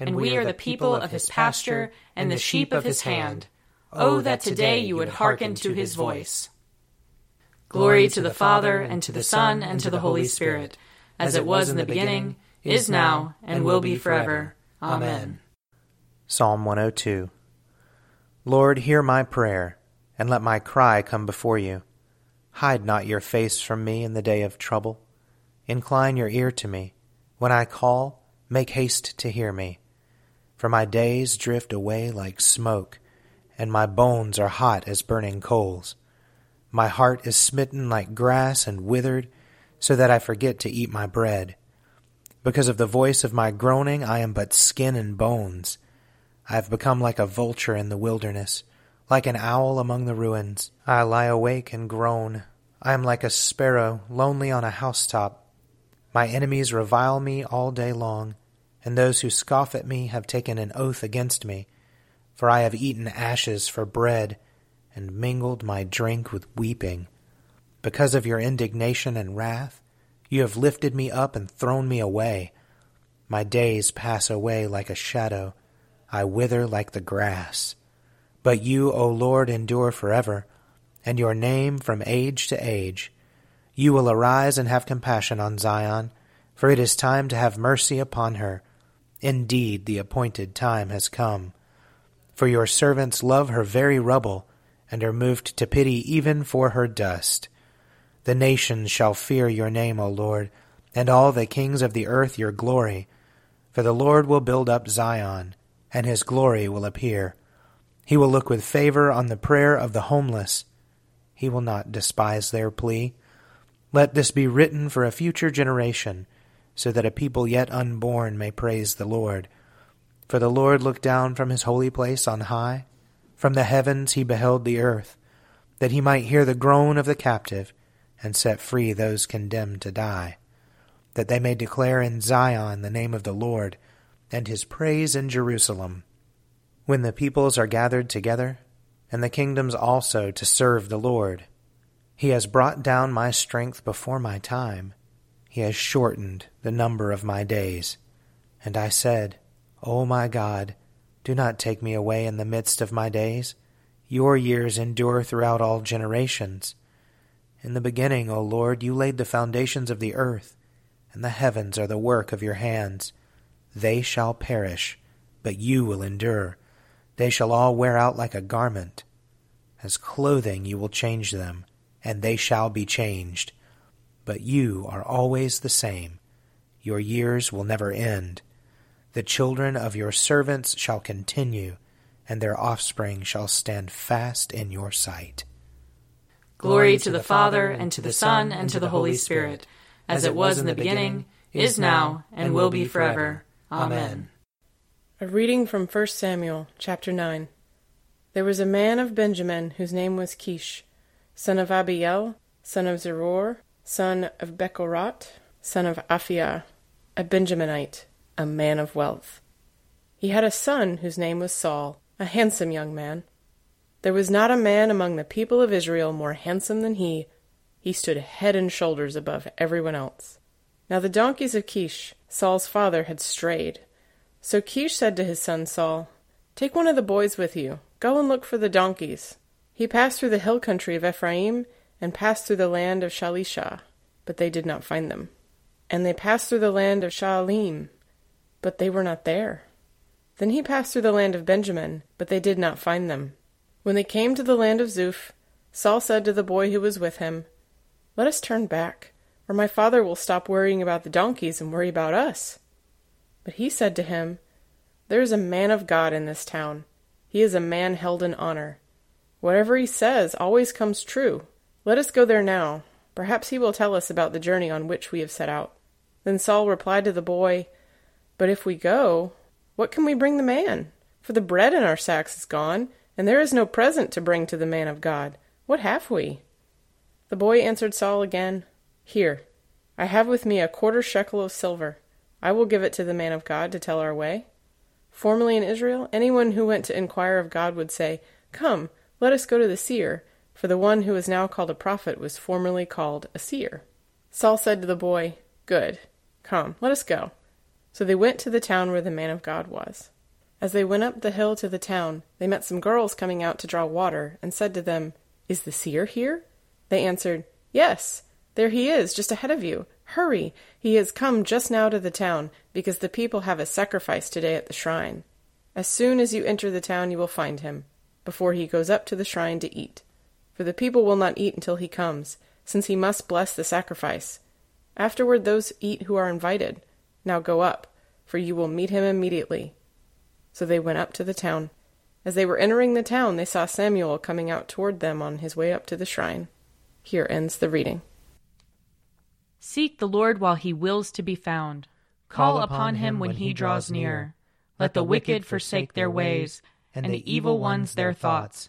and we are the people of his pasture and the sheep of his hand. Oh, oh, that today you would hearken to his voice. Glory to the Father, and to the Son, and to the Holy Spirit, as it was in the beginning, is now, and will be forever. Amen. Psalm 102 Lord, hear my prayer, and let my cry come before you. Hide not your face from me in the day of trouble. Incline your ear to me. When I call, make haste to hear me. For my days drift away like smoke, and my bones are hot as burning coals. My heart is smitten like grass and withered, so that I forget to eat my bread. Because of the voice of my groaning, I am but skin and bones. I have become like a vulture in the wilderness, like an owl among the ruins. I lie awake and groan. I am like a sparrow, lonely on a housetop. My enemies revile me all day long, and those who scoff at me have taken an oath against me. For I have eaten ashes for bread, and mingled my drink with weeping. Because of your indignation and wrath, you have lifted me up and thrown me away. My days pass away like a shadow. I wither like the grass. But you, O Lord, endure forever, and your name from age to age. You will arise and have compassion on Zion, for it is time to have mercy upon her. Indeed, the appointed time has come. For your servants love her very rubble, and are moved to pity even for her dust. The nations shall fear your name, O Lord, and all the kings of the earth your glory. For the Lord will build up Zion, and his glory will appear. He will look with favor on the prayer of the homeless. He will not despise their plea. Let this be written for a future generation, so that a people yet unborn may praise the Lord. For the Lord looked down from his holy place on high from the heavens he beheld the earth, that he might hear the groan of the captive, and set free those condemned to die, that they may declare in Zion the name of the Lord, and his praise in Jerusalem. When the peoples are gathered together, and the kingdoms also to serve the Lord, he has brought down my strength before my time. He has shortened the number of my days. And I said, O my God, do not take me away in the midst of my days. Your years endure throughout all generations. In the beginning, O Lord, you laid the foundations of the earth, and the heavens are the work of your hands. They shall perish, but you will endure. They shall all wear out like a garment. As clothing you will change them, and they shall be changed. But you are always the same. Your years will never end. The children of your servants shall continue, and their offspring shall stand fast in your sight. Glory to the Father, and to the Son, and to the Holy Spirit, as it was in the beginning, is now, and will be forever. Amen. A reading from 1 Samuel, chapter 9. There was a man of Benjamin whose name was Kish, son of Abiel, son of Zeror, son of Becorath, son of Aphiah, a Benjaminite a man of wealth. He had a son whose name was Saul, a handsome young man. There was not a man among the people of Israel more handsome than he. He stood head and shoulders above everyone else. Now the donkeys of Kish, Saul's father, had strayed. So Kish said to his son Saul, Take one of the boys with you. Go and look for the donkeys. He passed through the hill country of Ephraim and passed through the land of Shalisha, but they did not find them. And they passed through the land of Shaalim, but they were not there. Then he passed through the land of Benjamin, but they did not find them. When they came to the land of Zuph, Saul said to the boy who was with him, Let us turn back, or my father will stop worrying about the donkeys and worry about us. But he said to him, There is a man of God in this town. He is a man held in honor. Whatever he says always comes true. Let us go there now. Perhaps he will tell us about the journey on which we have set out. Then Saul replied to the boy, But if we go, what can we bring the man? For the bread in our sacks is gone, and there is no present to bring to the man of God. What have we? The boy answered Saul again, Here, I have with me a quarter shekel of silver. I will give it to the man of God to tell our way. Formerly in Israel, anyone who went to inquire of God would say, Come, let us go to the seer, for the one who is now called a prophet was formerly called a seer. Saul said to the boy, Good. Come, let us go. So they went to the town where the man of God was. As they went up the hill to the town, they met some girls coming out to draw water, and said to them, Is the seer here? They answered, Yes, there he is, just ahead of you. Hurry! He has come just now to the town, because the people have a sacrifice today at the shrine. As soon as you enter the town, you will find him, before he goes up to the shrine to eat. For the people will not eat until he comes, since he must bless the sacrifice. Afterward, those eat who are invited. Now go up, for you will meet him immediately. So they went up to the town. As they were entering the town, they saw Samuel coming out toward them on his way up to the shrine. Here ends the reading. Seek the Lord while he wills to be found. Call upon him when he draws near. Let the wicked forsake their ways, and the evil ones their thoughts.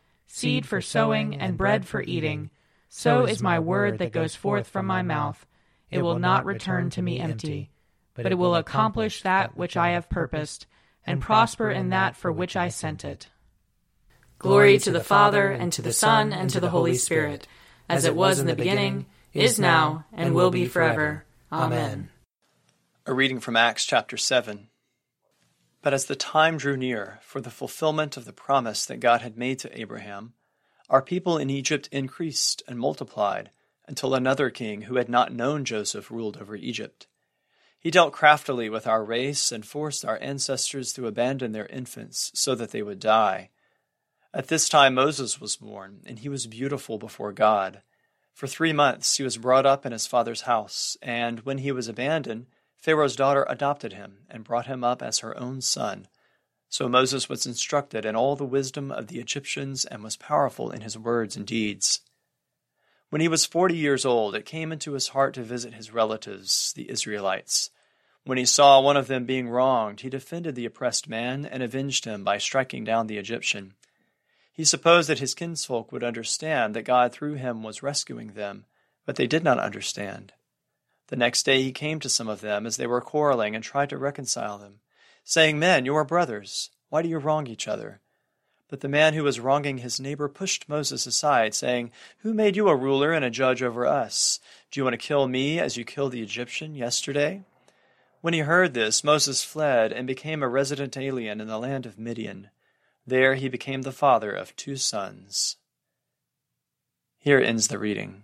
seed for sowing and bread for eating, so is my word that goes forth from my mouth. It will not return to me empty, but it will accomplish that which I have purposed, and prosper in that for which I sent it. Glory to the Father, and to the Son, and to the Holy Spirit, as it was in the beginning, is now, and will be forever. Amen. A reading from Acts chapter 7. But as the time drew near for the fulfillment of the promise that God had made to Abraham, our people in Egypt increased and multiplied until another king who had not known Joseph ruled over Egypt. He dealt craftily with our race and forced our ancestors to abandon their infants so that they would die. At this time Moses was born, and he was beautiful before God. For three months he was brought up in his father's house, and when he was abandoned, Pharaoh's daughter adopted him and brought him up as her own son. So Moses was instructed in all the wisdom of the Egyptians and was powerful in his words and deeds. When he was forty years old, it came into his heart to visit his relatives, the Israelites. When he saw one of them being wronged, he defended the oppressed man and avenged him by striking down the Egyptian. He supposed that his kinsfolk would understand that God through him was rescuing them, but they did not understand. The next day he came to some of them as they were quarreling and tried to reconcile them, saying, Men, you are brothers. Why do you wrong each other? But the man who was wronging his neighbor pushed Moses aside, saying, Who made you a ruler and a judge over us? Do you want to kill me as you killed the Egyptian yesterday? When he heard this, Moses fled and became a resident alien in the land of Midian. There he became the father of two sons. Here ends the reading.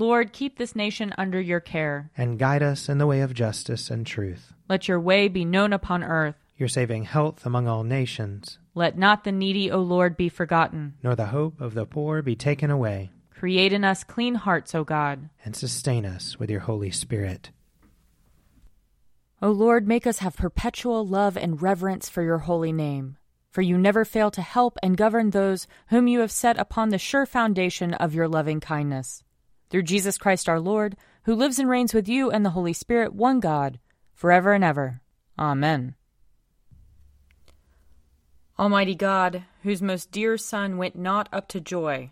Lord, keep this nation under your care. And guide us in the way of justice and truth. Let your way be known upon earth. Your saving health among all nations. Let not the needy, O Lord, be forgotten. Nor the hope of the poor be taken away. Create in us clean hearts, O God. And sustain us with your Holy Spirit. O Lord, make us have perpetual love and reverence for your holy name. For you never fail to help and govern those whom you have set upon the sure foundation of your loving kindness through Jesus Christ our Lord, who lives and reigns with you and the Holy Spirit, one God, forever and ever. Amen. Almighty God, whose most dear Son went not up to joy,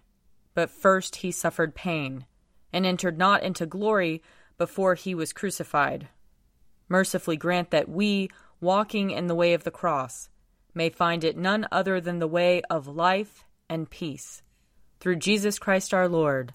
but first he suffered pain, and entered not into glory before he was crucified, mercifully grant that we, walking in the way of the cross, may find it none other than the way of life and peace. Through Jesus Christ our Lord.